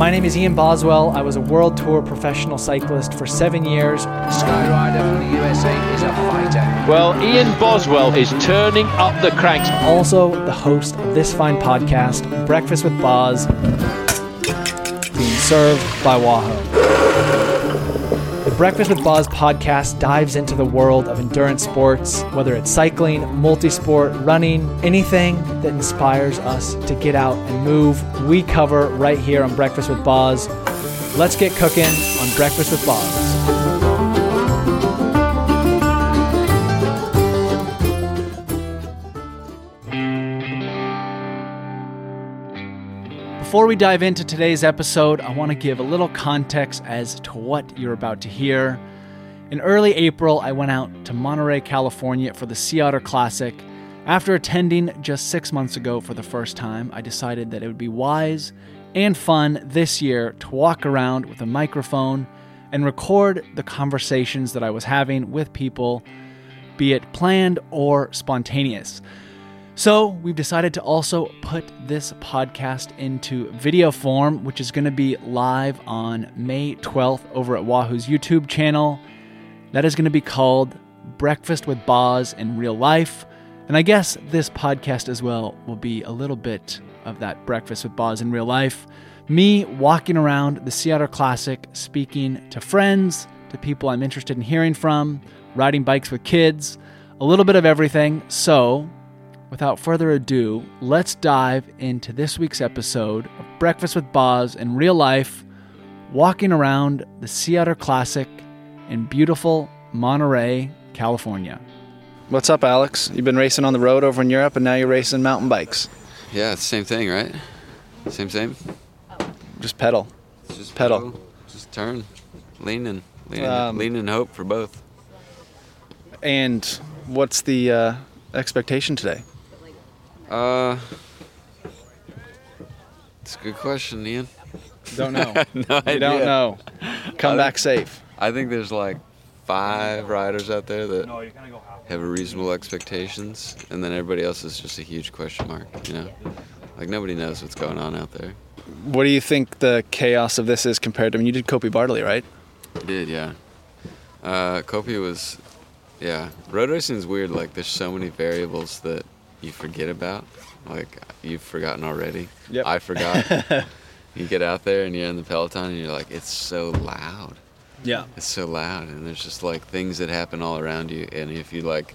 My name is Ian Boswell. I was a world tour professional cyclist for seven years. Skyrider from the USA is a fighter. Well, Ian Boswell is turning up the cranks. Also, the host of this fine podcast, Breakfast with Boz, being served by Wahoo. Breakfast with Boz podcast dives into the world of endurance sports, whether it's cycling, multisport, running, anything that inspires us to get out and move. We cover right here on Breakfast with Boz. Let's get cooking on Breakfast with Boz. Before we dive into today's episode, I want to give a little context as to what you're about to hear. In early April, I went out to Monterey, California for the Sea Otter Classic. After attending just six months ago for the first time, I decided that it would be wise and fun this year to walk around with a microphone and record the conversations that I was having with people, be it planned or spontaneous. So, we've decided to also put this podcast into video form, which is going to be live on May 12th over at Wahoo's YouTube channel. That is going to be called Breakfast with Boz in Real Life. And I guess this podcast as well will be a little bit of that Breakfast with Boz in Real Life. Me walking around the Sea Otter Classic, speaking to friends, to people I'm interested in hearing from, riding bikes with kids, a little bit of everything. So, without further ado, let's dive into this week's episode of Breakfast with Boz in real life, walking around the Sea Otter Classic in beautiful Monterey, California. What's up, Alex? You've been racing on the road over in Europe, and now you're racing mountain bikes. Yeah, it's the same thing, right? Same, same. Just pedal. Just Pedal. Just turn, leaning, leaning, Um, lean and hope for both. And what's the uh, expectation today? Uh, it's a good question, Ian. Don't know. no idea. don't know. Come back safe. I think there's like five riders out there that have a reasonable expectations, and then everybody else is just a huge question mark. You know, like nobody knows what's going on out there. What do you think the chaos of this is compared to? I mean, you did Coppi Bartali, right? I did, yeah. Uh, Kopi was, yeah. Road racing is weird. Like, there's so many variables that you forget about. Like, you've forgotten already. Yep. I forgot. you get out there and you're in the peloton and you're like, it's so loud. Yeah. It's so loud, and there's just like things that happen all around you. And if you like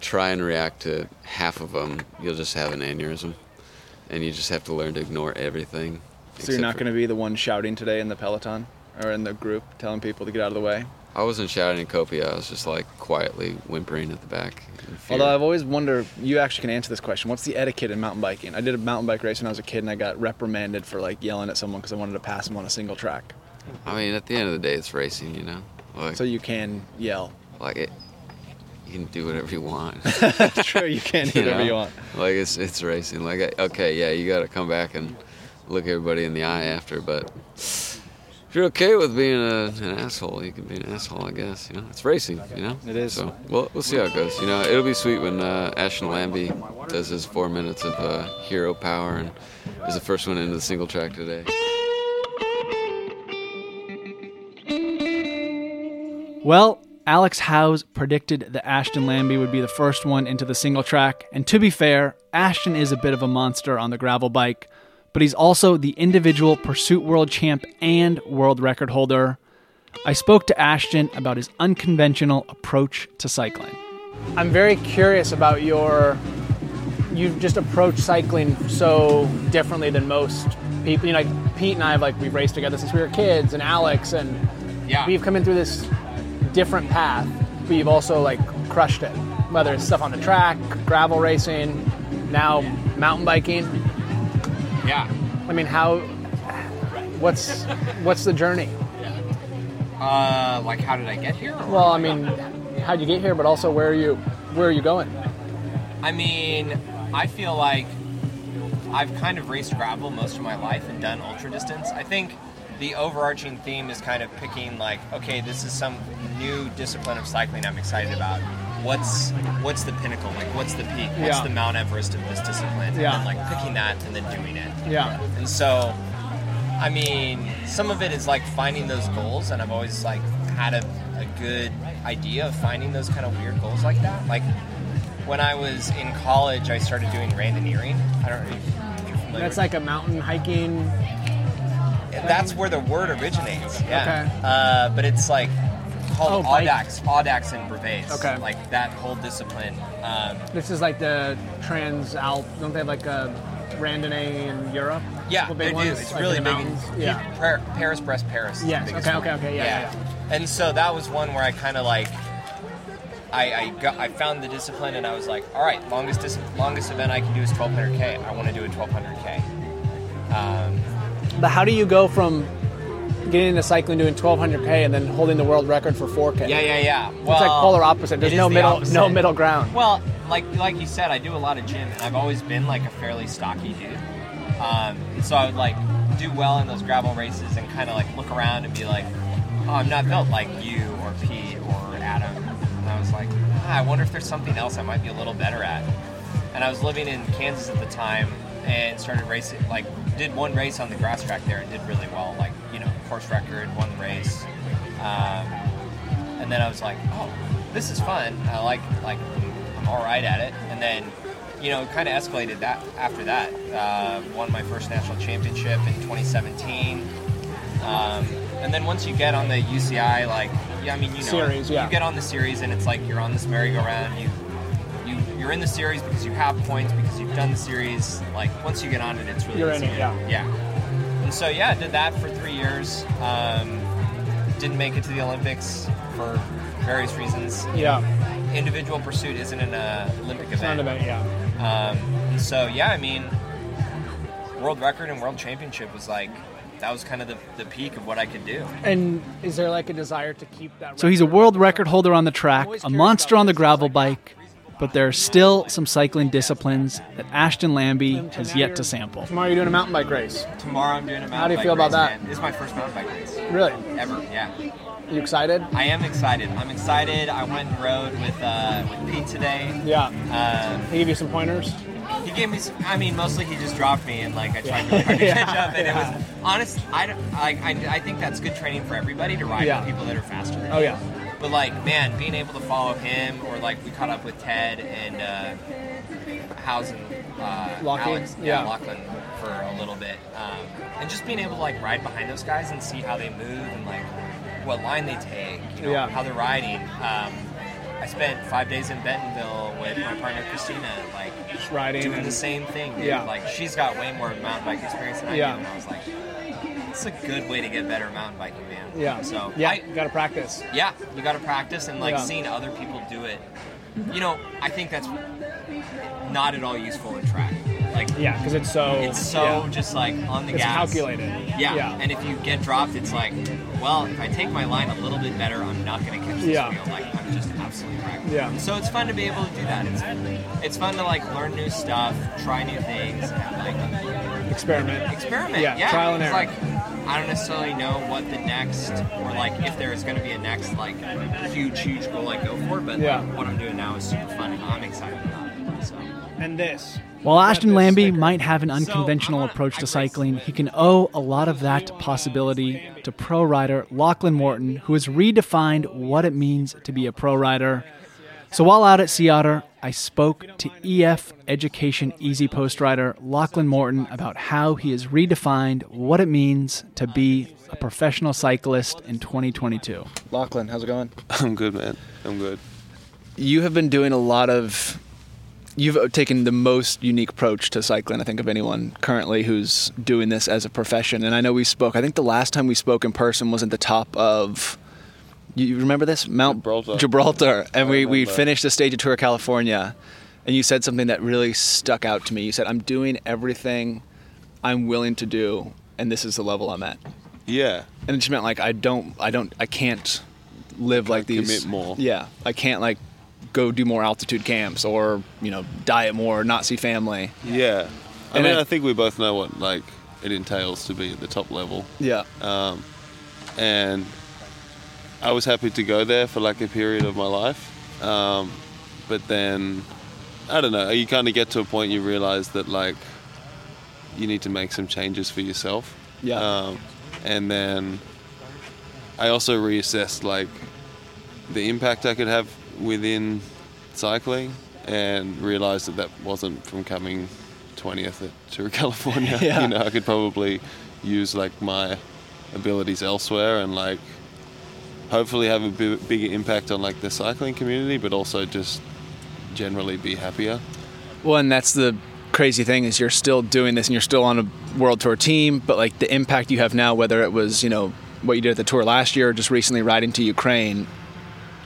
try and react to half of them, you'll just have an aneurysm, and you just have to learn to ignore everything. So you're not going to be the one shouting today in the peloton or in the group, telling people to get out of the way. I wasn't shouting at Coppi. I was just like quietly whimpering at the back. Although I've always wondered, you actually can answer this question. What's the etiquette in mountain biking? I did a mountain bike race when I was a kid, and I got reprimanded for like yelling at someone because I wanted to pass them on a single track. I mean, at the end of the day, it's racing, you know. Like, So you can yell. like it, you can do whatever you want. That's True, you can do you whatever know? you want. Like it's it's racing. Like okay, yeah, you got to come back and look everybody in the eye after. But if you're okay with being a, an asshole, you can be an asshole, I guess. You know, it's racing. You know. It is. So well, we'll see how it goes. You know, it'll be sweet when uh, Ashton Lambie does his four minutes of uh, hero power and is the first one into the single track today. Well, Alex Howes predicted that Ashton Lambie would be the first one into the single track, and to be fair, Ashton is a bit of a monster on the gravel bike, but he's also the individual pursuit world champ and world record holder. I spoke to Ashton about his unconventional approach to cycling. I'm very curious about your. You've just approached cycling so differently than most people. You know, like Pete and I have like we've raced together since we were kids, and Alex, and Yeah. we've come in through this different path, but you've also like crushed it. Whether it's stuff on the track, gravel racing, now mountain biking. Yeah. I mean, how? What's what's the journey? Uh, like, how did I get here? Well, I mean, how'd you get here? But also, where are you? Where are you going? I mean, I feel like I've kind of raced gravel most of my life and done ultra distance. I think the overarching theme is kind of picking like, okay, this is some new discipline of cycling I'm excited about. What's what's the pinnacle? Like, what's the peak? What's Yeah. the Mount Everest of this discipline? Yeah. And then like picking that and then doing it. Yeah. And so I mean, some of it is like finding those goals, and I've always like had a, a good idea of finding those kind of weird goals like that. Like when I was in college, I started doing randonneering. I don't know if you're familiar. That's like a mountain hiking. that's where the word originates. Yeah. Okay. Uh, but it's like called Oh, bike. Audax, Audax and Brevets. Okay. Like that whole discipline. Um, This is like the Transalp. Don't they have like a Randonnée in Europe? Yeah, The they big do. It's like really in the big. in- Yeah. Par- Paris, Brest, Paris. Yes, biggest okay, one. okay, okay, yeah, yeah, And so that was one where I kind of like, I I, got, I found the discipline and I was like, all right, longest dis- longest event I can do is 1200k. I want to do a 1200k. Um, But how do you go from getting into cycling, doing 1200k, and then holding the world record for 4k? yeah, yeah, yeah. Well, it's like polar opposite. There's no the middle, opposite. no middle ground. Well, like like you said, I do a lot of gym, and I've always been like a fairly stocky dude. Um, and so I would like do well in those gravel races and kind of like look around and be like, oh, I'm not built like you or Pete or Adam. And I was like, ah, I wonder if there's something else I might be a little better at. And I was living in Kansas at the time and started racing, like did one race on the grass track there and did really well, like you know course record, won the race. Um, and then I was like, oh, this is fun. I like like I'm all right at it. And then, you know, kind of escalated that after that. Uh, won my first national championship in 2017. Um, and then once you get on the UCI, like, yeah, I mean, you know, Series, yeah. you get on the series and it's like you're on this merry-go-round. You you you're in the series because you have points because you've done the series. Like once you get on it, it's really You're in it, yeah. Yeah. And so yeah, did that for three years. Um, didn't make it to the Olympics for various reasons. Yeah, Individual pursuit isn't an uh, Olympic it's not event. about yeah. Um, and so yeah, I mean, world record and world championship was like that was kind of the, the peak of what I could do. And is there like a desire to keep that? So he's a world record holder on the track, a monster on the gravel It's like- bike, but there are still some cycling disciplines that Ashton Lambie has yet to sample. Tomorrow you're doing a mountain bike race. Tomorrow I'm doing a mountain bike. How do you feel about race, that? man. This is my first mountain bike race Really? ever. Yeah. You excited? I am excited. I'm excited. I went and rode with uh, with Pete today. Yeah. Uh, He gave you some pointers. he gave me. Some, I mean, mostly he just dropped me, and like I tried really hard to Yeah. catch up, and Yeah. it was honest. I don't. Like I, I think that's good training for everybody to ride Yeah. with people that are faster. Than Oh you. yeah. But like, man, being able to follow him, or like we caught up with Ted and uh, Howes and uh, Lockie? Alex, Yeah. Lachlan for a little bit, um, and just being able to like ride behind those guys and see how they move and like what line they take, you know, Yeah. how they're riding. Um, I spent five days in Bentonville with my partner Christina, like Just riding doing and the same thing. Dude. Yeah. Like she's got way more mountain bike experience than I Yeah. do, and I was like, it's a good way to get better at mountain biking, man. Yeah. So yeah, I, you got to practice. yeah, you got to practice and like Yeah. seeing other people do it. You know, I think that's not at all useful in track. Like, Yeah, because it's so. it's so yeah. just like on the It's gas. calculated. Yeah. Yeah. and if you get dropped, it's like, well, if I take my line a little bit better, I'm not going to catch this Yeah. wheel. Like, I'm just absolutely practicing. Yeah. So it's fun to be able to do that. It's it's fun to like learn new stuff, try new things, and like experiment. experiment. Yeah, Yeah, trial and It's error. Like I don't necessarily know what the next, or like if there is going to be a next like huge, huge goal I go for, but Yeah. like, what I'm doing now is super fun, and I'm excited about it. So And this. While Ashton Lambie sticker. might have an unconventional I'm approach to cycling, he can owe a lot of that possibility to pro rider Lachlan Morton, who has redefined what it means to be a pro rider. So while out at Sea Otter, I spoke to EF Education EasyPost rider Lachlan Morton about how he has redefined what it means to be a professional cyclist in 2022. Lachlan, how's it going? I'm good, man. I'm good. You have been doing a lot of. You've taken the most unique approach to cycling, I think, of anyone currently who's doing this as a profession. And I know we spoke. I think the last time we spoke in person was at the top of. You remember this Mount Gibraltar. Gibraltar, and I we we finished the stage of Tour of California, and you said something that really stuck out to me. You said, "I'm doing everything I'm willing to do, and this is the level I'm at." Yeah. and it just meant like I don't, I don't, I can't live like these. commit more. Yeah, I can't like go do more altitude camps or you know diet more, or not see family. Yeah. I And mean, I- I think we both know what like it entails to be at the top level, Yeah, um, and I was happy to go there for like a period of my life, um, but then I don't know. You kind of get to a point you realize that like you need to make some changes for yourself. Yeah. Um, and then I also reassessed like the impact I could have within cycling, and realized that that wasn't from coming 20th to California. Yeah. You know, I could probably use like my abilities elsewhere and like hopefully have a bigger impact on like the cycling community, but also just generally be happier. Well, and that's the crazy thing is you're still doing this and you're still on a world tour team, but like the impact you have now, whether it was you know what you did at the tour last year or just recently riding to Ukraine.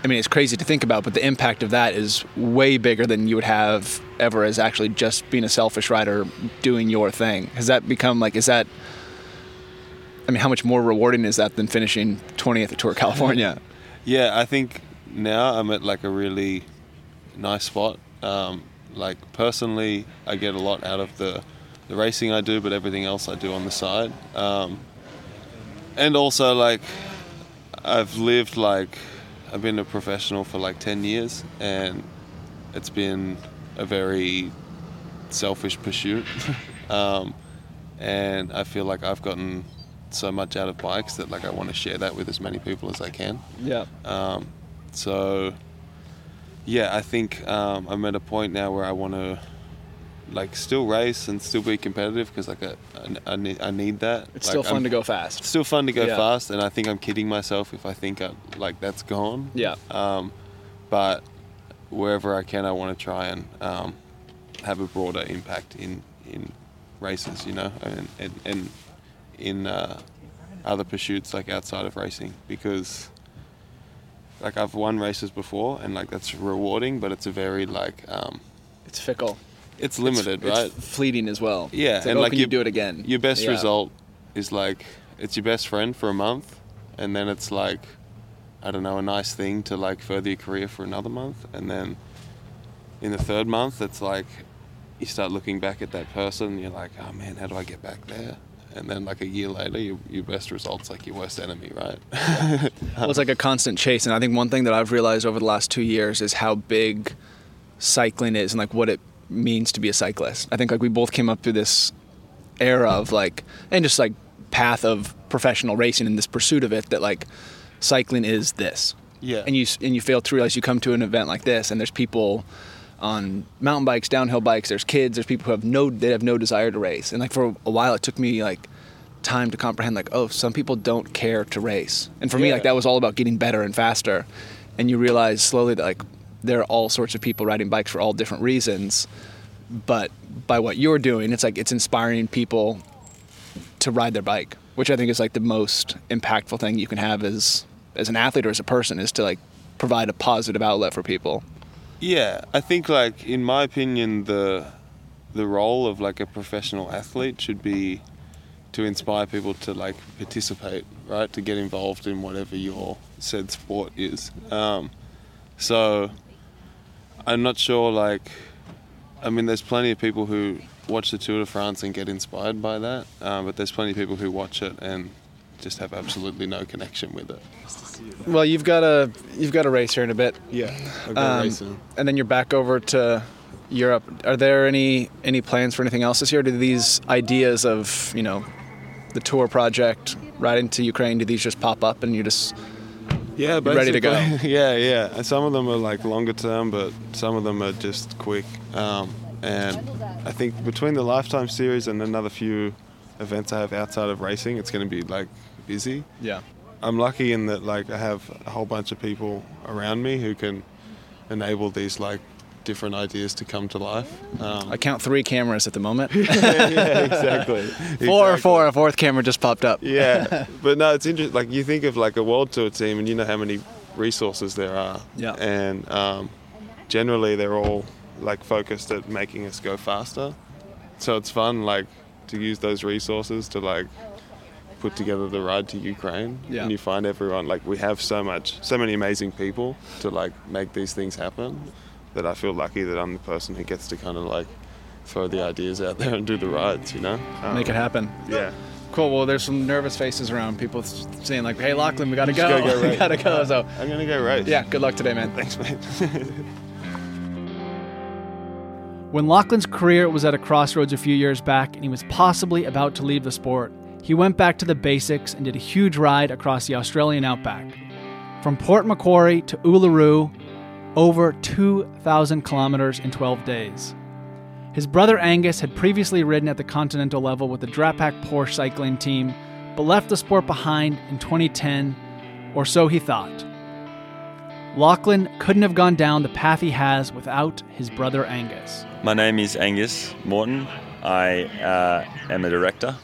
I mean, it's crazy to think about, but the impact of that is way bigger than you would have ever as actually just being a selfish rider doing your thing. Has that become like, is that, I mean, how much more rewarding is that than finishing 20th at Tour California? Yeah, I think now I'm at like a really nice spot. Um, like personally, I get a lot out of the the racing I do, but everything else I do on the side. Um, and also, like I've lived like I've been a professional for like ten years, and it's been a very selfish pursuit. um, and I feel like I've gotten so much out of bikes that like I want to share that with as many people as I can. Yeah. Um, so, yeah, I think um, I'm at a point now where I want to like still race and still be competitive because like I, I, I, need, I need that. It's Like, still fun I'm- to go fast. It's still fun to go Yeah. fast, and I think I'm kidding myself if I think I, like that's gone. Yeah. Um, but wherever I can, I want to try and um, have a broader impact in in races, you know, and and, and in uh, other pursuits like outside of racing because like I've won races before and like that's rewarding, but it's a very like um, It's fickle. it's limited, It's- right? It's fleeting as well. Yeah, like, and oh, like you you do it again? Your best Yeah. result is like it's your best friend for a month, and then it's like I don't know a nice thing to like further your career for another month, and then in the third month it's like you start looking back at that person, and you're like, oh man, how do I get back there? And then like a year later, your, your best result's like your worst enemy, right? well, it's like a constant chase, and I think one thing that I've realized over the last two years is how big cycling is and like what it means to be a cyclist. I think like we both came up through this era of like and just like path of professional racing and this pursuit of it that like cycling is this. Yeah. And you and you fail to realize you come to an event like this and there's people on mountain bikes, downhill bikes, there's kids, there's people who have no they have no desire to race. And like for a while it took me like time to comprehend like oh some people don't care to race. And for me like that was all about getting better and faster. And you realize slowly that like there are all sorts of people riding bikes for all different reasons. But by what you're doing, it's like it's inspiring people to ride their bike, which I think is like the most impactful thing you can have as as an athlete or as a person is to like provide a positive outlet for people. Yeah, I think like in my opinion the the role of like a professional athlete should be to inspire people to like participate, right? To get involved in whatever your said sport is. Um, so I'm not sure like I mean there's plenty of people who watch the Tour de France and get inspired by that, um, but there's plenty of people who watch it and just have absolutely no connection with it. Well, you've got a you've got a race here in a bit, Yeah, I go Um, racing. and then you're back over to Europe. Are there any any plans for anything else this year? Do these ideas of you know the tour project, riding to Ukraine, do these just pop up and you just Yeah, You're ready to go. yeah, yeah. And some of them are like longer term, but some of them are just quick. Um, and I think between the Lifetime series and another few events I have outside of racing, it's going to be like busy. yeah. I'm lucky in that like I have a whole bunch of people around me who can enable these like different ideas to come to life. Um, I count three cameras at the moment. yeah, exactly. Four or Exactly. four. A fourth camera just popped up. Yeah, but no, it's interesting. Like you think of like a world tour team, and you know how many resources there are. Yeah. And um, generally, they're all like focused at making us go faster. So it's fun, like, to use those resources to like put together the ride to Ukraine. Yeah. And you find everyone like we have so much, so many amazing people to like make these things happen. That I feel lucky that I'm the person who gets to kind of like throw the ideas out there and do the rides. You know. Um, Make it happen. Yeah. Cool. Well, there's some nervous faces around. People s- saying like, "Hey, Lachlan, we gotta You just go. gotta go we gotta go." So, I'm gonna go race. yeah. Good luck today, man. Thanks, mate. When Lachlan's career was at a crossroads a few years back and he was possibly about to leave the sport, he went back to the basics and did a huge ride across the Australian outback. From Port Macquarie to Uluru, over 2,000 kilometers in 12 days. His brother Angus had previously ridden at the continental level with the Drapac Porsche cycling team, but left the sport behind in 2010, or so he thought. Lachlan couldn't have gone down the path he has without his brother Angus. My name is Angus Morton. I uh, am a director,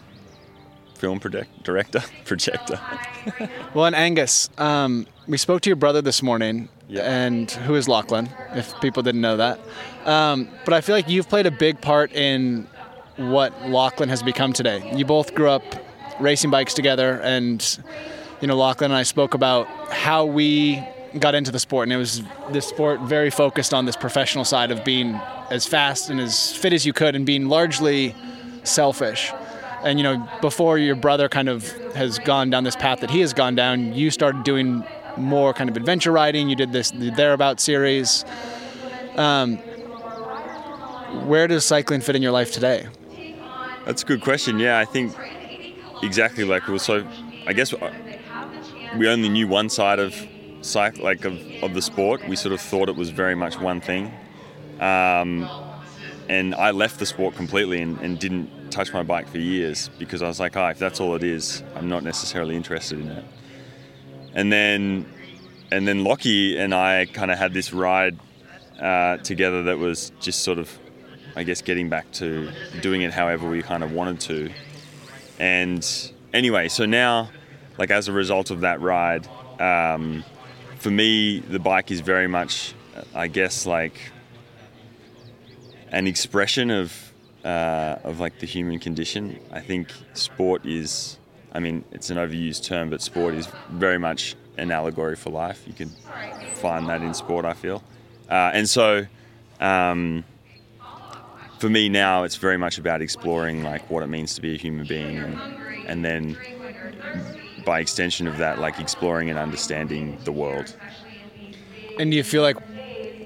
film project, director, projector. Well, and Angus, um, we spoke to your brother this morning, Yeah. and who is Lachlan, if people didn't know that. Um, but I feel like you've played a big part in what Lachlan has become today. You both grew up racing bikes together, and you know, Lachlan and I spoke about how we got into the sport, and it was this sport very focused on this professional side of being as fast and as fit as you could, and being largely selfish. And you know, before your brother kind of has gone down this path that he has gone down, you started doing more kind of adventure riding. You did this the Thereabout series. Um, where does cycling fit in your life today? That's a good question. Yeah, I think exactly like it was so. I guess we only knew one side of cycle, like of, of the sport. We sort of thought it was very much one thing. Um, and I left the sport completely and, and didn't touch my bike for years because I was like, oh, if that's all it is, I'm not necessarily interested in it. And then, and then Lockie and I kind of had this ride uh, together that was just sort of, I guess, getting back to doing it however we kind of wanted to. And anyway, so now, like as a result of that ride, um, for me, the bike is very much, I guess, like an expression of uh, of like the human condition. I think sport is, I mean, it's an overused term, but sport is very much an allegory for life. You can find that in sport. I feel, uh, and so. Um, for me now, it's very much about exploring like what it means to be a human being, and, and then by extension of that, like exploring and understanding the world. And do you feel like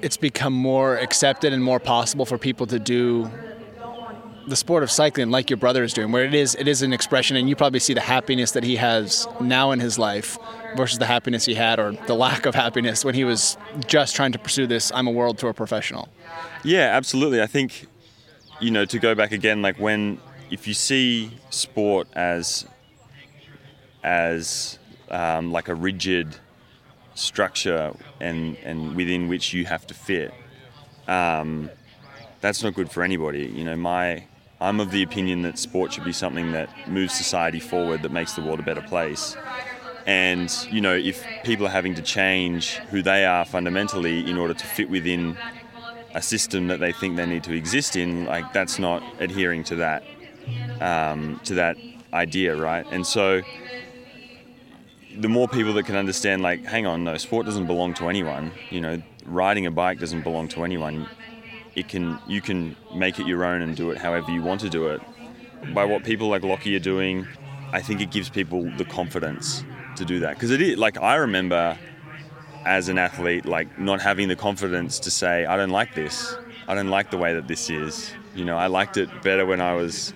it's become more accepted and more possible for people to do the sport of cycling like your brother is doing, where it is it is an expression, and you probably see the happiness that he has now in his life versus the happiness he had or the lack of happiness when he was just trying to pursue this. I'm a world tour professional. Yeah, absolutely. I think, you know, to go back again, like when, if you see sport as, as um, like a rigid structure and, and within which you have to fit, um, that's not good for anybody. You know, my, I'm of the opinion that sport should be something that moves society forward, that makes the world a better place. And, you know, if people are having to change who they are fundamentally in order to fit within a system that they think they need to exist in, like that's not adhering to that um, to that idea, right? And so the more people that can understand, like, hang on, no, sport doesn't belong to anyone. You know, riding a bike doesn't belong to anyone. It can you can make it your own and do it however you want to do it. By what people like Lockie are doing, I think it gives people the confidence to do that because it is like I remember as an athlete, like not having the confidence to say, I don't like this. I don't like the way that this is. You know, I liked it better when I was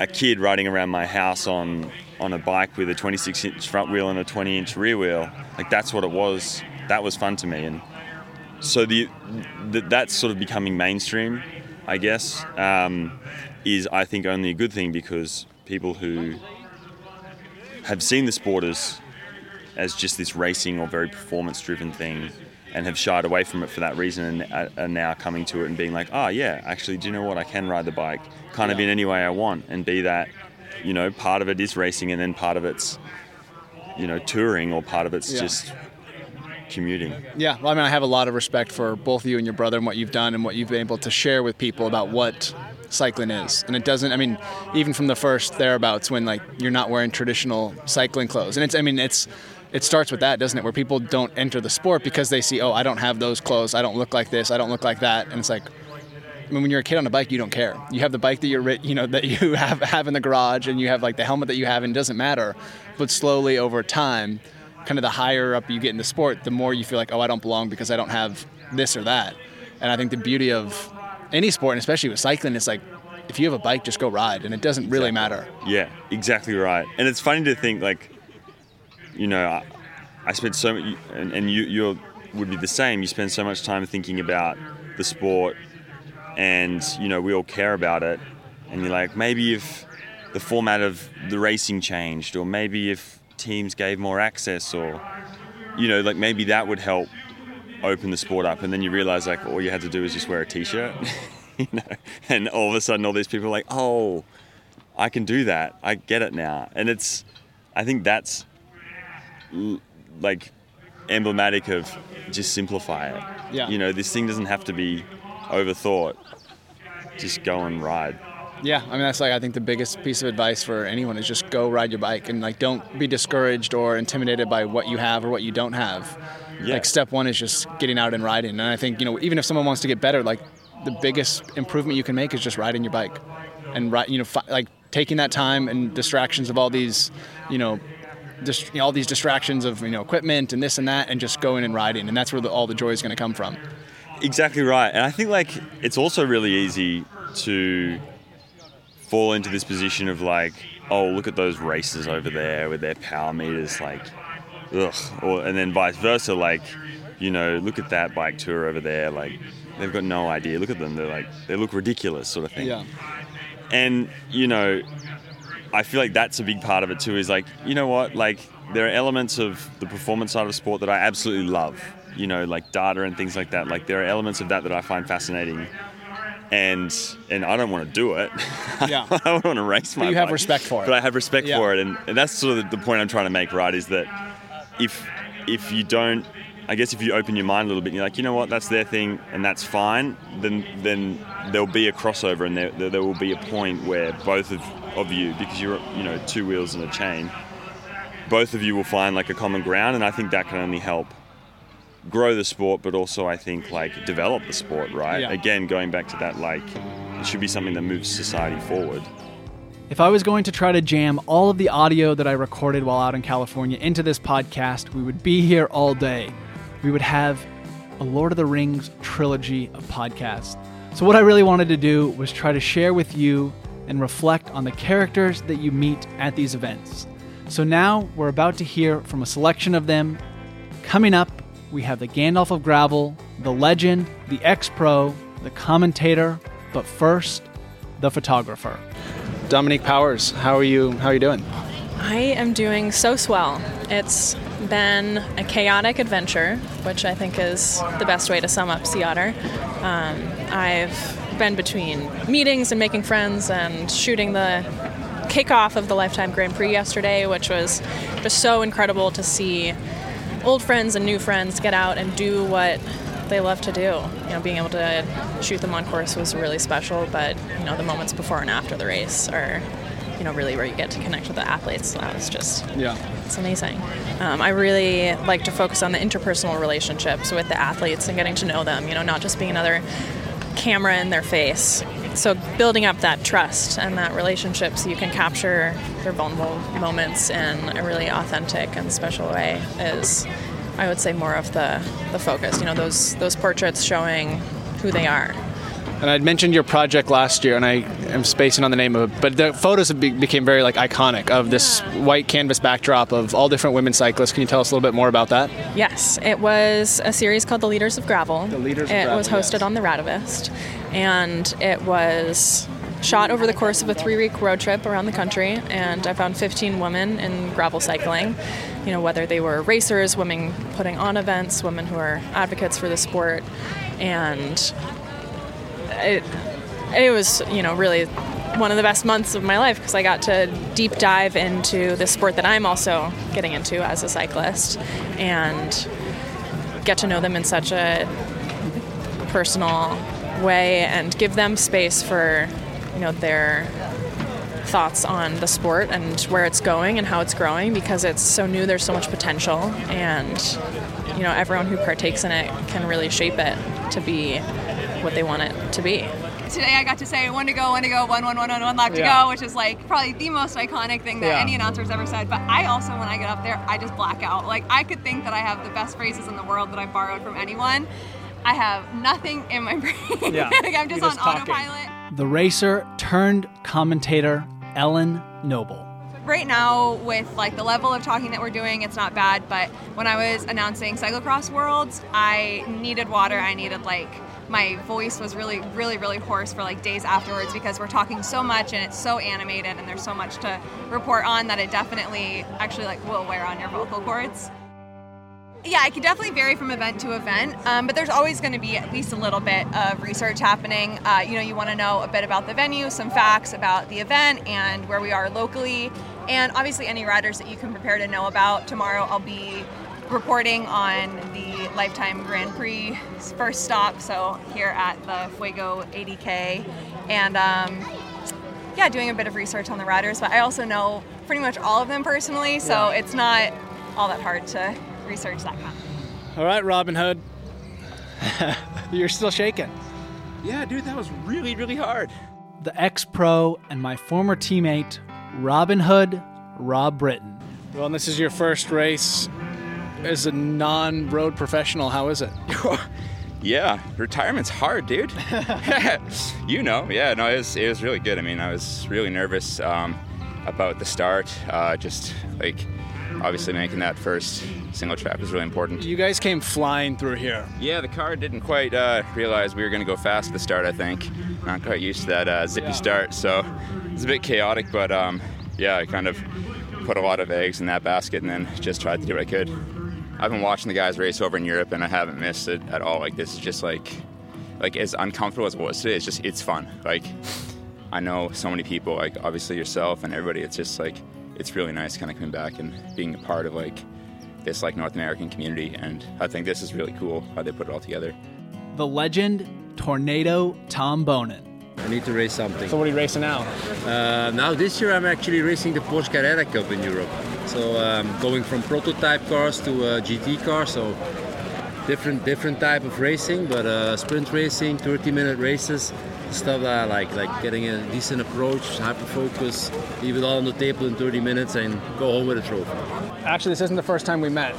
a kid riding around my house on on a bike with a 26 inch front wheel and a 20 inch rear wheel. Like that's what it was. That was fun to me, and so the, the that's sort of becoming mainstream, I guess. Um, is I think only a good thing because people who have seen the sport as as just this racing or very performance driven thing and have shied away from it for that reason and are- are now coming to it and being like, oh, yeah, actually, do you know what? I can ride the bike kind of in any way I want and be that, you know, part of it is racing and then part of it's, you know, touring or part of it's Yeah. just commuting. Yeah, well, I mean, I have a lot of respect for both you and your brother and what you've done and what you've been able to share with people about what cycling is. And it doesn't, I mean, even from the first thereabouts when like you're not wearing traditional cycling clothes. And it's, I mean, it's, it starts with that, doesn't it? Where people don't enter the sport because they see, oh, I don't have those clothes. I don't look like this. I don't look like that. And it's like, I mean, when you're a kid on a bike, you don't care. You have the bike that you're, you know, that you have have in the garage, and you have like the helmet that you have, and it doesn't matter. But slowly over time, kind of the higher up you get in the sport, the more you feel like, oh, I don't belong because I don't have this or that. And I think the beauty of any sport, and especially with cycling, is like if you have a bike, just go ride, and it doesn't really matter. Yeah, exactly right. And it's funny to think like, you know, I, I spent so much, and, and you you would be the same. You spend so much time thinking about the sport, and you know we all care about it, and you're like maybe if the format of the racing changed, or maybe if teams gave more access, or you know like maybe that would help open the sport up, and then you realize like all you had to do was just wear a t-shirt. you know, and all of a sudden all these people are like, oh, I can do that. I get it now. And it's, I think that's like emblematic of just simplify it. Yeah. You know, this thing doesn't have to be overthought. Just go and ride. Yeah, I mean that's like I think the biggest piece of advice for anyone is just go ride your bike and like don't be discouraged or intimidated by what you have or what you don't have. Yeah. Like step one is just getting out and riding. And I think you know even if someone wants to get better, like the biggest improvement you can make is just riding your bike, and you know fi- like taking that time and distractions of all these, you know. Just you know, all these distractions of you know equipment and this and that, and just going and riding, and that's where the, all the joy is going to come from. Exactly right. And I think like it's also really easy to fall into this position of like, oh, look at those races over there with their power meters, like, ugh. Or, and then vice versa, like, you know, look at that bike tour over there, like, they've got no idea. Look at them, they're like, they look ridiculous, sort of thing. Yeah. And, you know, I feel like that's a big part of it too. Is like, you know what? Like, there are elements of the performance side of sport that I absolutely love. You know, like data and things like that. Like, there are elements of that that I find fascinating, and and I don't want to do it. Yeah. I don't want to race my. you have bike. respect for it. But I have respect Yeah. for it, and, and that's sort of the point I'm trying to make. Right? Is that if if you don't I guess if you open your mind a little bit, and you're like, you know what, that's their thing, and that's fine. Then, then there'll be a crossover, and there, there, there will be a point where both of, of you, because you're, you know, two wheels and a chain, both of you will find like a common ground, and I think that can only help grow the sport, but also I think like develop the sport, right? Yeah. Again, going back to that, like it should be something that moves society forward. If I was going to try to jam all of the audio that I recorded while out in California into this podcast, we would be here all day. We would have a Lord of the Rings trilogy of podcasts. So, what I really wanted to do was try to share with you and reflect on the characters that you meet at these events. So, now we're about to hear from a selection of them. Coming up, we have the Gandalf of Gravel, the legend, the ex pro, the commentator, but first, the photographer. Dominique Powers, how are you? How are you doing? I am doing so swell. It's been a chaotic adventure, which I think is the best way to sum up Sea Otter. Um, I've been between meetings and making friends and shooting the kickoff of the Lifetime Grand Prix yesterday, which was just so incredible to see old friends and new friends get out and do what they love to do. You know, being able to shoot them on course was really special, but you know, the moments before and after the race are, you know, really where you get to connect with the athletes. That was just Yeah. it's amazing. Um, I really like to focus on the interpersonal relationships with the athletes and getting to know them. You know, not just being another camera in their face. So building up that trust and that relationship so you can capture their vulnerable moments in a really authentic and special way is, I would say, more of the, the focus. You know, those those portraits showing who they are. And I'd mentioned your project last year, and I am spacing on the name of it, but the photos have be- became very like iconic of this white canvas backdrop of all different women cyclists. Can you tell us a little bit more about that? Yes, it was a series called The Leaders of Gravel. The Leaders of It Gravel, was hosted yes. on the Radivist, and it was shot over the course of a three-week road trip around the country. And I found 15 women in gravel cycling. You know, whether they were racers, women putting on events, women who are advocates for the sport, and it it was you know really one of the best months of my life because I got to deep dive into the sport that I'm also getting into as a cyclist and get to know them in such a personal way and give them space for you know their thoughts on the sport and where it's going and how it's growing because it's so new there's so much potential and you know everyone who partakes in it can really shape it to be what they want it to be Today I got to say one to go, one to go, one, one, one, one, one lap to Yeah. go, which is like probably the most iconic thing that Yeah. any announcer's ever said. But I also, when I get up there, I just black out. Like I could think that I have the best phrases in the world that I borrowed from anyone. I have nothing in my brain. Yeah, like I'm just you're on talking. autopilot. the racer turned commentator Ellen Noble. Right now, with like the level of talking that we're doing, it's not bad. But when I was announcing cyclocross worlds, I needed water. I needed like my voice was really, really, really hoarse for like days afterwards because we're talking so much and it's so animated and there's so much to report on that it definitely actually like will wear on your vocal cords. Yeah, it can definitely vary from event to event, um, but there's always going to be at least a little bit of research happening. Uh, you know, you want to know a bit about the venue, some facts about the event, and where we are locally, and obviously any riders that you can prepare to know about. Tomorrow, I'll be reporting on the Lifetime Grand Prix first stop, so here at the Fuego 80K, and um, yeah, doing a bit of research on the riders. But I also know pretty much all of them personally, so Yeah. it's not all that hard to research that kind. All right, Robin Hood. You're still shaking. Yeah, dude, that was really, really hard. The ex pro and my former teammate, Robin Hood, Rob Britton. Well, and this is your first race as a non-road professional. How is it? Yeah, retirement's hard, dude. you know, yeah, no, it was, it was really good. I mean, I was really nervous um, about the start. Uh, just like, obviously, making that first single track was really important. You guys came flying through here. Yeah, the car didn't quite uh, realize we were going to go fast at the start, I think. Not quite used to that uh, zippy Yeah. start, so it's a bit chaotic, but um, yeah, I kind of put a lot of eggs in that basket and then just tried to do what I could. I've been watching the guys race over in Europe and I haven't missed it at all. Like, this is just like, like as uncomfortable as it was today, it's just, it's fun. Like, I know so many people, like obviously yourself and everybody, it's just like, it's really nice kind of coming back and being a part of like this like North American community. And I think this is really cool how they put it all together. The legend, Tornado Tom Boonen. I need to race something. So what are you racing now? Uh, now this year I'm actually racing the Porsche Carrera Cup in Europe. So um, going from prototype cars to uh, GT cars. So different different type of racing, but uh, sprint racing, 30 minute races, stuff that I like, like getting a decent approach, hyper focus, leave it all on the table in 30 minutes and go home with a trophy. Actually, this isn't the first time we met.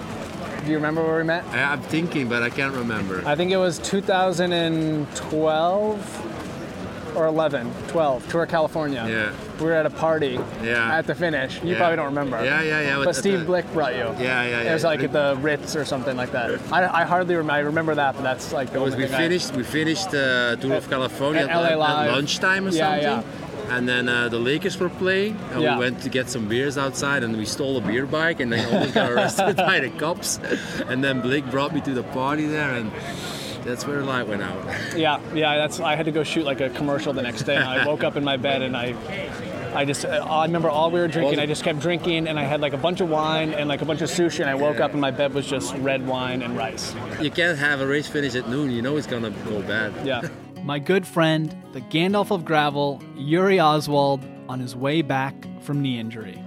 Do you remember where we met? I, I'm thinking, but I can't remember. I think it was 2012 or 11, 12, Tour of California. Yeah. We were at a party Yeah. at the finish. You Yeah. probably don't remember. Yeah, yeah, yeah, But Steve the- Blick brought you. Yeah, yeah, It was yeah. like at the Ritz or something like that. I, I hardly remember. I remember that, but that's like the Because only we thing I- finished, we finished uh, Tour of California at at, LA at Live. lunchtime or Yeah, something. And then uh, the Lakers were playing, and Yeah. we went to get some beers outside, and we stole a beer bike, and then almost got arrested by the cops. And then Blake brought me to the party there, and that's where the light went out. Yeah, yeah. That's. I had to go shoot like a commercial the next day. And I woke up in my bed and I, I just. Uh, I remember all we were drinking. I just kept drinking, and I had like a bunch of wine and like a bunch of sushi. And I woke up and my bed was just red wine and rice. You can't have a race finish at noon. You know it's gonna go bad. Yeah. My good friend, the Gandalf of gravel, Yuri Hauswald, on his way back from knee injury.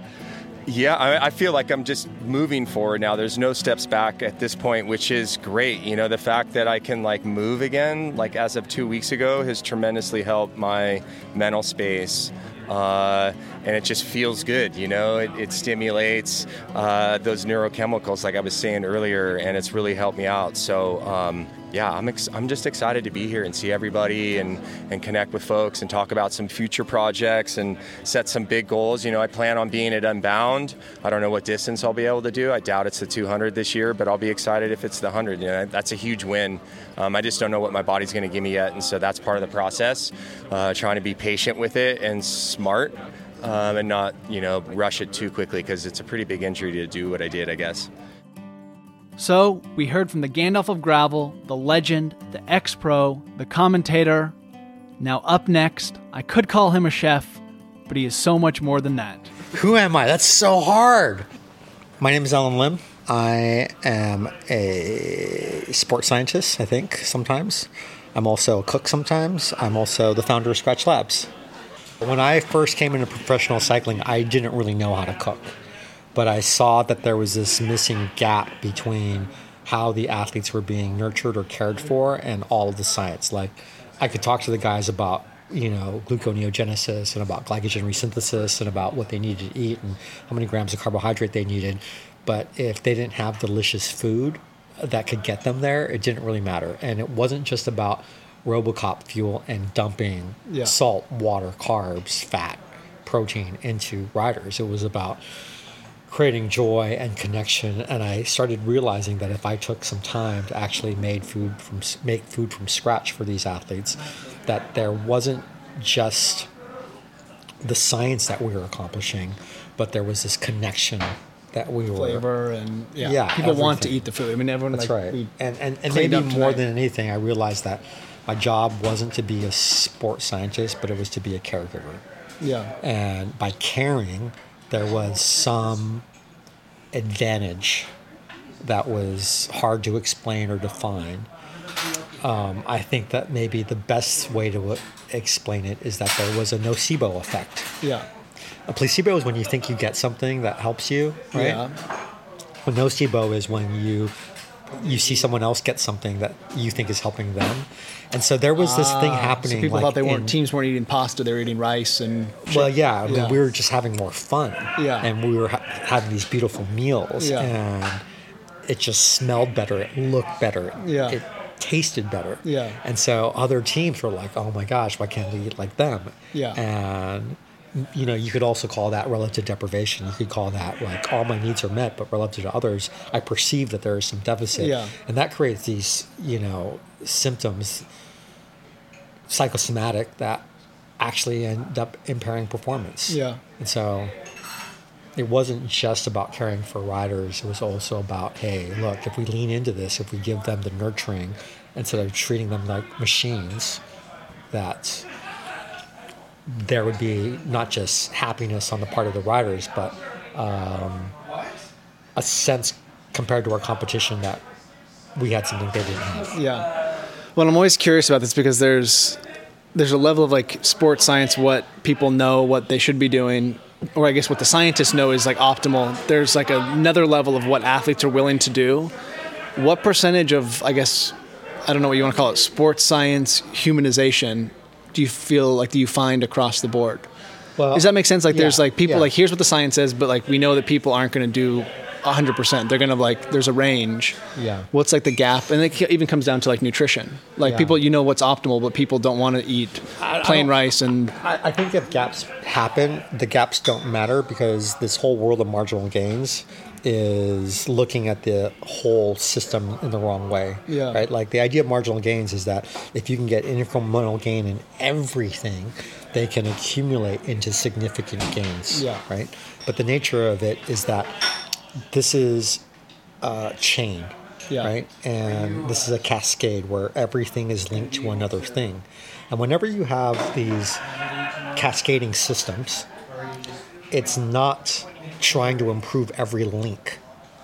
Yeah, I, I feel like I'm just moving forward now. There's no steps back at this point, which is great. You know, the fact that I can like move again, like as of two weeks ago, has tremendously helped my mental space. Uh, and it just feels good, you know. It, it stimulates uh, those neurochemicals, like I was saying earlier, and it's really helped me out. So, um, yeah, I'm ex- I'm just excited to be here and see everybody and and connect with folks and talk about some future projects and set some big goals. You know, I plan on being at Unbound. I don't know what distance I'll be able to do. I doubt it's the 200 this year, but I'll be excited if it's the 100. You know, that's a huge win. Um, I just don't know what my body's going to give me yet, and so that's part of the process. Uh, trying to be patient with it and smart. Um, and not, you know, rush it too quickly because it's a pretty big injury to do what I did, I guess. So, we heard from the Gandalf of gravel, the legend, the ex pro, the commentator. Now, up next, I could call him a chef, but he is so much more than that. Who am I? That's so hard. My name is Allen Lim. I am a sports scientist, I think, sometimes. I'm also a cook sometimes. I'm also the founder of Skratch Labs. When I first came into professional cycling, I didn't really know how to cook. But I saw that there was this missing gap between how the athletes were being nurtured or cared for and all of the science. Like, I could talk to the guys about you know, gluconeogenesis and about glycogen resynthesis and about what they needed to eat and how many grams of carbohydrate they needed. But if they didn't have delicious food that could get them there, it didn't really matter. And it wasn't just about Robocop fuel and dumping Yeah. salt, water, carbs, fat, protein into riders. It was about creating joy and connection and I started realizing that if I took some time to actually made food from make food from scratch for these athletes that there wasn't just the science that we were accomplishing but there was this connection that we were Flavor and yeah, people want to eat the food. I mean, everyone That's like right. and and, and maybe more than anything, I realized that my job wasn't to be a sports scientist, but it was to be a caregiver. Yeah. And by caring, there was some advantage that was hard to explain or define. Um, I think that maybe the best way to explain it is that there was a nocebo effect. Yeah. A placebo is when you think you get something that helps you, right? Yeah. A nocebo is when you you see someone else get something that you think is helping them, and so there was this thing Ah, happening. So people like, thought they weren't in- teams weren't eating pasta; they were eating rice and. well, yeah, I mean, we were just having more fun. Yeah. And we were ha- having these beautiful meals. Yeah. And it just smelled better. It looked better. Yeah. It tasted better. Yeah. And so other teams were like, oh my gosh, why can't we eat like them? Yeah. And, you know, you could also call that relative deprivation. You could call that like all my needs are met, but relative to others, I perceive that there is some deficit. Yeah. And that creates these, you know, symptoms psychosomatic that actually end up impairing performance. Yeah. And so it wasn't just about caring for riders, it was also about, hey, look, if we lean into this, if we give them the nurturing instead of treating them like machines, that there would be not just happiness on the part of the riders, but um, a sense compared to our competition that we had something they didn't have. Yeah. Well, I'm always curious about this because there's there's a level of like sports science, what people know, what they should be doing, or I guess what the scientists know is like optimal. There's like another level of what athletes are willing to do. What percentage of I guess I don't know what you want to call it, sports science humanization do you feel like do you find across the board? Well, Does that make sense? Like there's like people yeah. like here's what the science says, but like we know that people aren't going to do 100%. They're going to like there's a range. Yeah. What's like the gap? And it even comes down to like nutrition. Like Yeah. people, you know what's optimal, but people don't want to eat I- I plain don't- rice and I, I think if gaps happen, the gaps don't matter because this whole world of marginal gains is looking at the whole system in the wrong way. Yeah. Right? Like the idea of marginal gains is that if you can get incremental gain in everything, they can accumulate into significant gains. Yeah. Right? But the nature of it is that this is a chain. Yeah. Right? And this is a cascade where everything is linked to another thing. And whenever you have these cascading systems, it's not trying to improve every link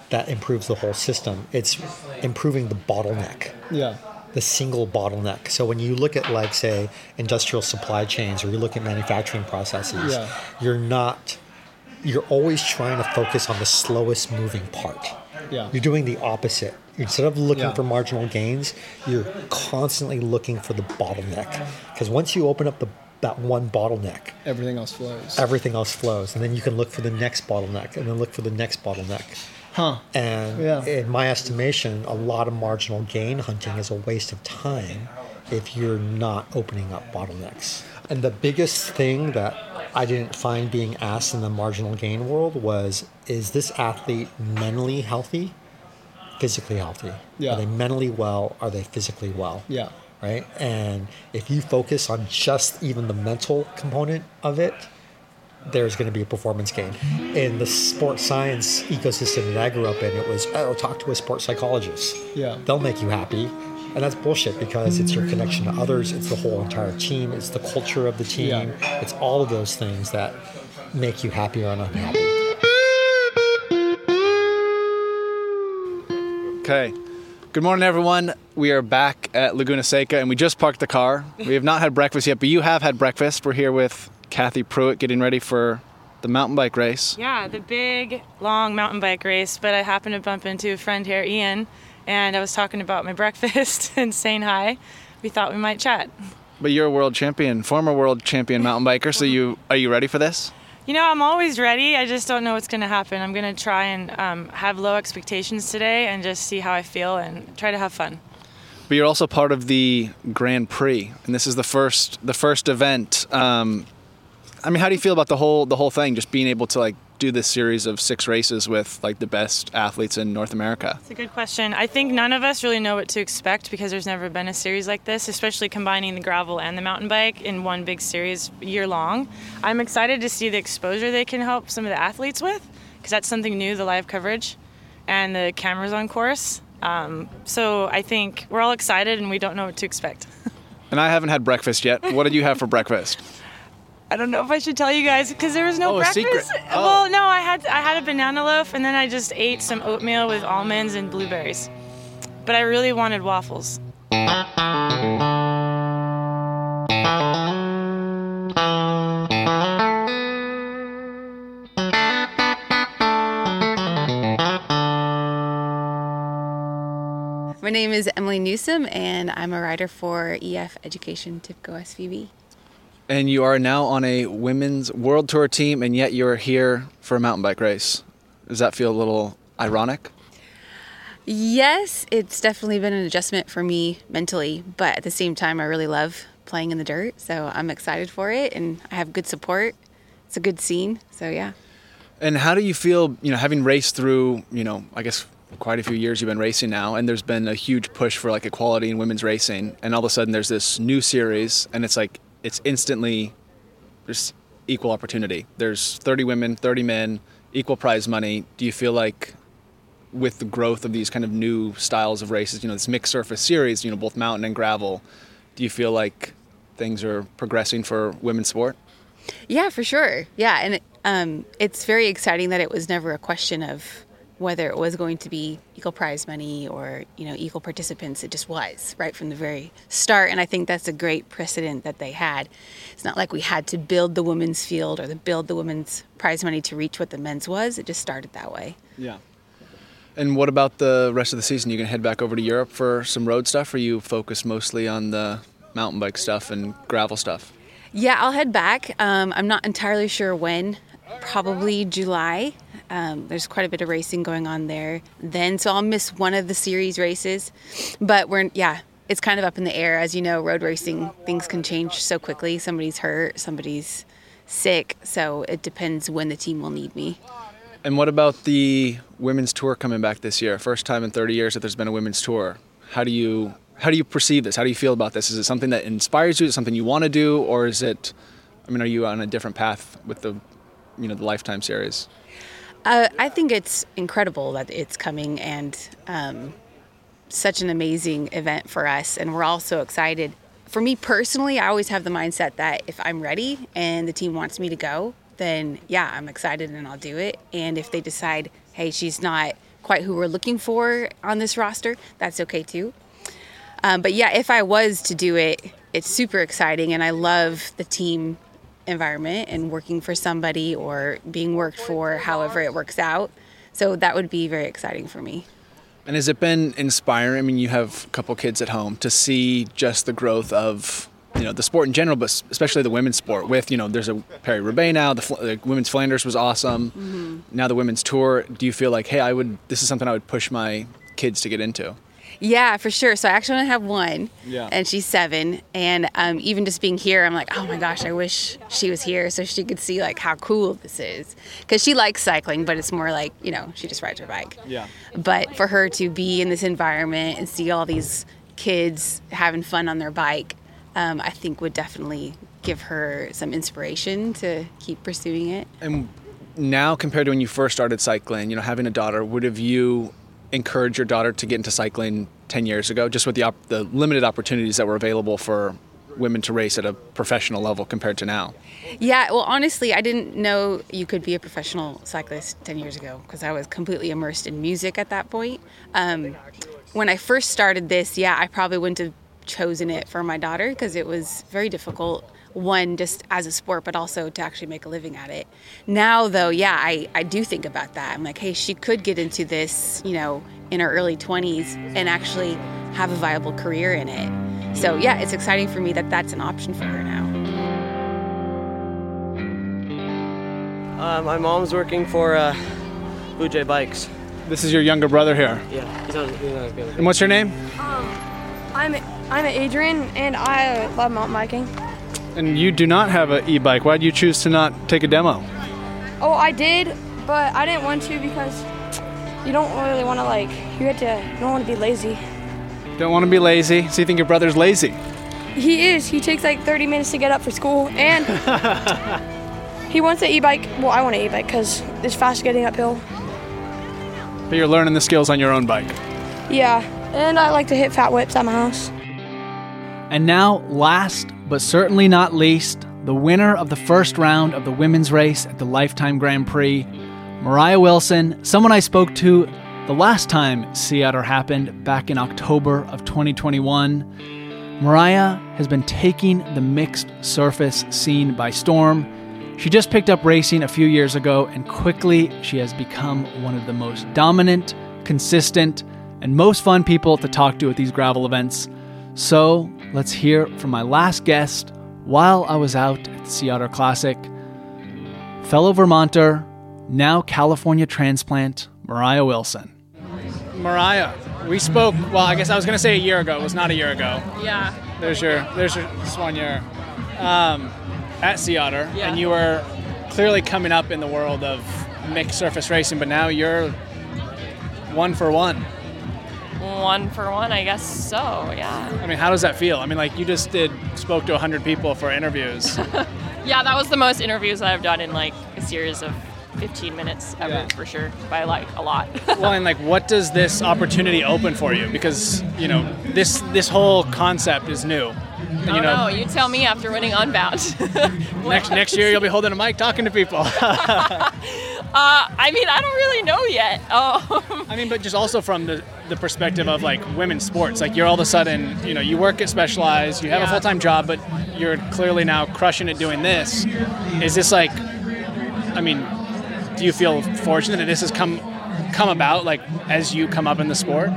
that improves the whole system. It's improving the bottleneck yeah. the single bottleneck. So when you look at like say industrial supply chains or you look at manufacturing processes, Yeah. you're not you're always trying to focus on the slowest moving part. Yeah. You're doing the opposite. Instead of looking Yeah. for marginal gains, you're constantly looking for the bottleneck. Because once you open up the that one bottleneck, Everything else flows. everything else flows. And then you can look for the next bottleneck and then look for the next bottleneck. Huh. And Yeah. in my estimation, a lot of marginal gain hunting is a waste of time if you're not opening up bottlenecks. And the biggest thing that I didn't find being asked in the marginal gain world was is this athlete mentally healthy, physically healthy? Yeah. Are they mentally well? Are they physically well? Yeah. Right? And if you focus on just even the mental component of it, there's going to be a performance gain. In the sports science ecosystem that I grew up in, it was, oh, talk to a sports psychologist. Yeah. They'll make you happy. And that's bullshit because it's your connection to others, it's the whole entire team, it's the culture of the team, Yeah. it's all of those things that make you happy or unhappy. Okay. Good morning, everyone. We are back at Laguna Seca, and we just parked the car. We have not had breakfast yet, but you have had breakfast. We're here with Kathy Pruitt, getting ready for the mountain bike race. Yeah, the big, long mountain bike race. But I happened to bump into a friend here, Ian, and I was talking about my breakfast and saying hi. We thought we might chat. But you're a world champion, former world champion mountain biker. So you are you ready for this? You know, I'm always ready. I just don't know what's going to happen. I'm going to try and um, have low expectations today and just see how I feel and try to have fun. but you're also part of the Grand Prix, and this is the first the first event. Um, I mean, how do you feel about the whole the whole thing? Just being able to like do this series of six races with like the best athletes in North America. It's a good question. I think none of us really know what to expect because there's never been a series like this, especially combining the gravel and the mountain bike in one big series year long. I'm excited to see the exposure they can help some of the athletes with because that's something new the live coverage and the cameras on course. Um, so I think we're all excited and we don't know what to expect. And I haven't had breakfast yet. What did you have for breakfast? I don't know if I should tell you guys because there was no Oh, a breakfast. secret. Oh. Well, no, I had I had a banana loaf and then I just ate some oatmeal with almonds and blueberries. But I really wanted waffles. My name is Emily Newsom, and I'm a writer for EF Education TIBCO SVB. And you are now on a women's world tour team, and yet you're here for a mountain bike race. Does that feel a little ironic? Yes, it's definitely been an adjustment for me mentally, but at the same time, I really love playing in the dirt, so I'm excited for it, and I have good support. It's a good scene, so yeah. And how do you feel, you know, having raced through, you know, I guess quite a few years you've been racing now, and there's been a huge push for like equality in women's racing, and all of a sudden there's this new series, and it's like it's instantly just equal opportunity. There's 30 women, 30 men, equal prize money. Do you feel like with the growth of these kind of new styles of races, you know, this mixed surface series, you know, both mountain and gravel, do you feel like things are progressing for women's sport? Yeah, for sure. Yeah, and um, it's very exciting that it was never a question of whether it was going to be equal prize money or you know equal participants. It just was right from the very start, and I think that's a great precedent that they had. It's not like we had to build the women's field or the build the women's prize money to reach what the men's was. It just started that way. Yeah. And what about the rest of the season? You gonna head back over to Europe for some road stuff, or you focus mostly on the mountain bike stuff and gravel stuff? Yeah, I'll head back. Um, I'm not entirely sure when. Probably July. Um, there's quite a bit of racing going on there then, so I'll miss one of the series races. But we're yeah, it's kind of up in the air. As you know, road racing things can change so quickly. Somebody's hurt, somebody's sick, so it depends when the team will need me. And what about the women's tour coming back this year? First time in 30 years that there's been a women's tour. How do you how do you perceive this? How do you feel about this? Is it something that inspires you? Is it something you want to do, or is it? I mean, are you on a different path with the, you know, the Lifetime series? Uh, I think it's incredible that it's coming and um, such an amazing event for us, and we're all so excited. For me personally, I always have the mindset that if I'm ready and the team wants me to go, then yeah, I'm excited and I'll do it. And if they decide, hey, she's not quite who we're looking for on this roster, that's okay too. Um, but yeah, if I was to do it, it's super exciting, and I love the team environment and working for somebody or being worked for, however it works out. So that would be very exciting for me. And has it been inspiring? I mean, you have a couple kids at home to see just the growth of you know the sport in general, but especially the women's sport. With you know, there's a Paris-Roubaix now. The, the women's Flanders was awesome. Mm-hmm. Now the women's tour. Do you feel like, hey, I would? This is something I would push my kids to get into. Yeah, for sure. So I actually only have one, Yeah. and she's seven. And um, even just being here, I'm like, oh my gosh, I wish she was here so she could see like how cool this is. Because she likes cycling, but it's more like you know she just rides her bike. Yeah. But for her to be in this environment and see all these kids having fun on their bike, um, I think would definitely give her some inspiration to keep pursuing it. And now compared to when you first started cycling, you know, having a daughter, would have you encouraged your daughter to get into cycling 10 years ago, just with the, op- the limited opportunities that were available for women to race at a professional level compared to now? Yeah, well, honestly, I didn't know you could be a professional cyclist 10 years ago because I was completely immersed in music at that point. Um, when I first started this, yeah, I probably wouldn't have chosen it for my daughter because it was very difficult. One, just as a sport, but also to actually make a living at it. Now, though, yeah, I, I do think about that. I'm like, hey, she could get into this, you know, in her early 20s and actually have a viable career in it. So, yeah, it's exciting for me that that's an option for her now. Uh, my mom's working for uh, Blue Jay Bikes. This is your younger brother here. Yeah, he's on. He's on And what's your name? I'm I'm Adrian, and I love mountain biking. And you do not have an e-bike. Why did you choose to not take a demo? Oh, I did, but I didn't want to because you don't really want to like you have to you don't want to be lazy. Don't want to be lazy. So you think your brother's lazy? He is. He takes like 30 minutes to get up for school, and he wants an e-bike. Well, I want an e-bike because it's fast getting uphill. But you're learning the skills on your own bike. Yeah, and I like to hit fat whips at my house. And now, last but certainly not least, the winner of the first round of the women's race at the Lifetime Grand Prix, Mariah Wilson, someone I spoke to the last time Sea Otter happened back in October of 2021. Mariah has been taking the mixed surface scene by storm. She just picked up racing a few years ago, and quickly she has become one of the most dominant, consistent, and most fun people to talk to at these gravel events. So let's hear from my last guest while I was out at the Sea Otter Classic. Fellow Vermonter, now California transplant, Mariah Wilson. Mariah, we spoke, well, I guess I was going to say a year ago. It was not a year ago. Yeah. There's your, there's your, this one year. Um, at Sea Otter, Yeah. and you were clearly coming up in the world of mixed surface racing, but now you're one for one. One for one, I guess so. Yeah. I mean, how does that feel? I mean, like you just did spoke to 100 people for interviews. Yeah, that was the most interviews that I've done in like a series of 15 minutes ever, Yeah. for sure. By like a lot. well, and like, what does this opportunity open for you? Because you know, this this whole concept is new. And, oh you know, no, you tell me after winning Unbound. next next year you'll be holding a mic talking to people. Uh, I mean, I don't really know yet. Oh. I mean, but just also from the, the perspective of like women's sports, like you're all of a sudden, you know, you work at Specialized, you have a full time job, but you're clearly now crushing it doing this. Is this like, I mean, do you feel fortunate that this has come come about like as you come up in the sport?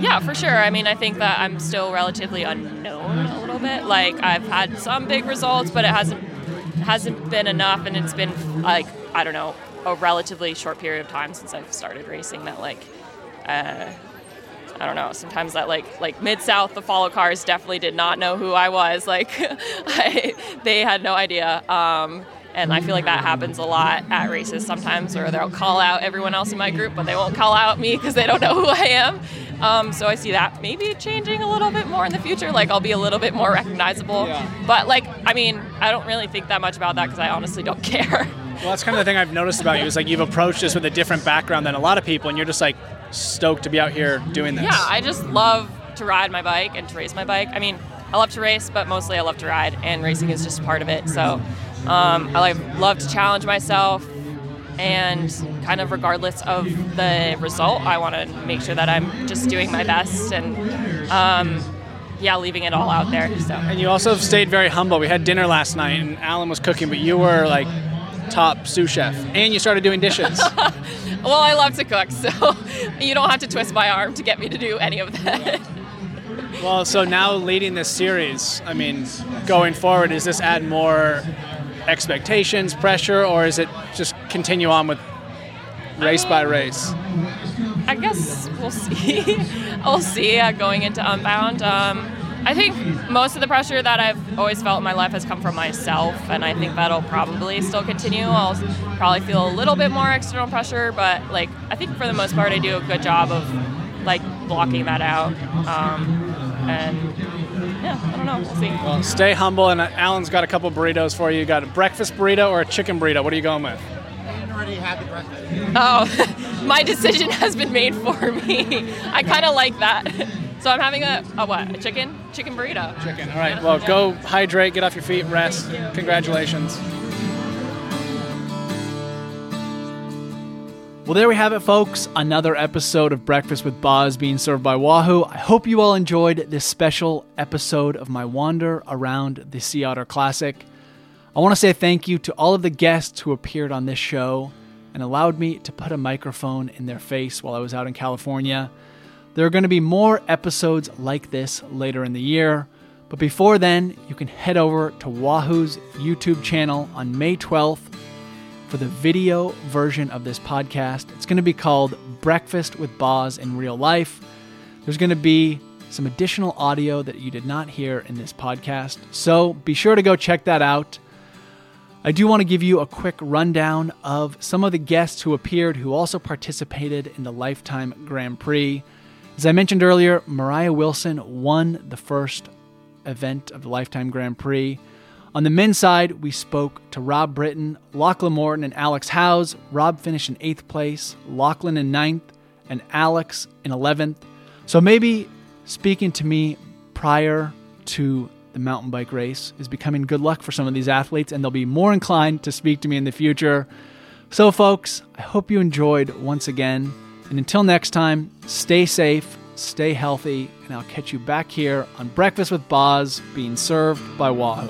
Yeah, for sure. I mean, I think that I'm still relatively unknown a little bit. Like I've had some big results, but it hasn't hasn't been enough, and it's been like I don't know a relatively short period of time since I've started racing. That like. Uh, I don't know. Sometimes that like like mid south, the follow cars definitely did not know who I was. Like, I, they had no idea. Um, and I feel like that happens a lot at races sometimes, where they'll call out everyone else in my group, but they won't call out me because they don't know who I am. Um, so I see that maybe changing a little bit more in the future. Like I'll be a little bit more recognizable. Yeah. But like, I mean, I don't really think that much about that because I honestly don't care. Well, that's kind of the thing I've noticed about you is like you've approached this with a different background than a lot of people, and you're just like stoked to be out here doing this. Yeah, I just love to ride my bike and to race my bike. I mean, I love to race, but mostly I love to ride, and racing is just part of it. So um, I like love to challenge myself, and kind of regardless of the result, I want to make sure that I'm just doing my best and. Um, yeah, leaving it all out there. So. And you also stayed very humble. We had dinner last night, and Allen was cooking, but you were like top sous chef, and you started doing dishes. Well, I love to cook, so you don't have to twist my arm to get me to do any of that. Well, so now leading this series, I mean, going forward, does this add more expectations, pressure, or is it just continue on with race by race? I guess we'll see. we'll see uh, going into Unbound. Um, I think most of the pressure that I've always felt in my life has come from myself, and I think that'll probably still continue. I'll probably feel a little bit more external pressure, but like I think for the most part, I do a good job of like blocking that out. Um, and yeah, I don't know. We'll see. Well, stay humble, and uh, Allen's got a couple burritos for you. You got a breakfast burrito or a chicken burrito? What are you going with? I already had the breakfast. Oh, my decision has been made for me. I kind of like that. So I'm having a, a what? A chicken? Chicken burrito. Chicken. All right. Well, go hydrate, get off your feet, rest. Congratulations. Well, there we have it, folks. Another episode of Breakfast with Boz being served by Wahoo. I hope you all enjoyed this special episode of my wander around the Sea Otter Classic. I want to say thank you to all of the guests who appeared on this show and allowed me to put a microphone in their face while I was out in California. There are going to be more episodes like this later in the year, but before then, you can head over to Wahoo's YouTube channel on May 12th for the video version of this podcast. It's going to be called Breakfast with Boz in Real Life. There's going to be some additional audio that you did not hear in this podcast. So be sure to go check that out. I do want to give you a quick rundown of some of the guests who appeared who also participated in the Lifetime Grand Prix. As I mentioned earlier, Mariah Wilson won the first event of the Lifetime Grand Prix. On the men's side, we spoke to Rob Britton, Lachlan Morton, and Alex Howes. Rob finished in eighth place, Lachlan in ninth, and Alex in 11th. So maybe speaking to me prior to the mountain bike race is becoming good luck for some of these athletes, and they'll be more inclined to speak to me in the future. So, folks, I hope you enjoyed once again. And until next time, stay safe, stay healthy, and I'll catch you back here on Breakfast with Boz being served by Wahoo.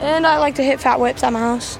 And I like to hit fat whips at my house.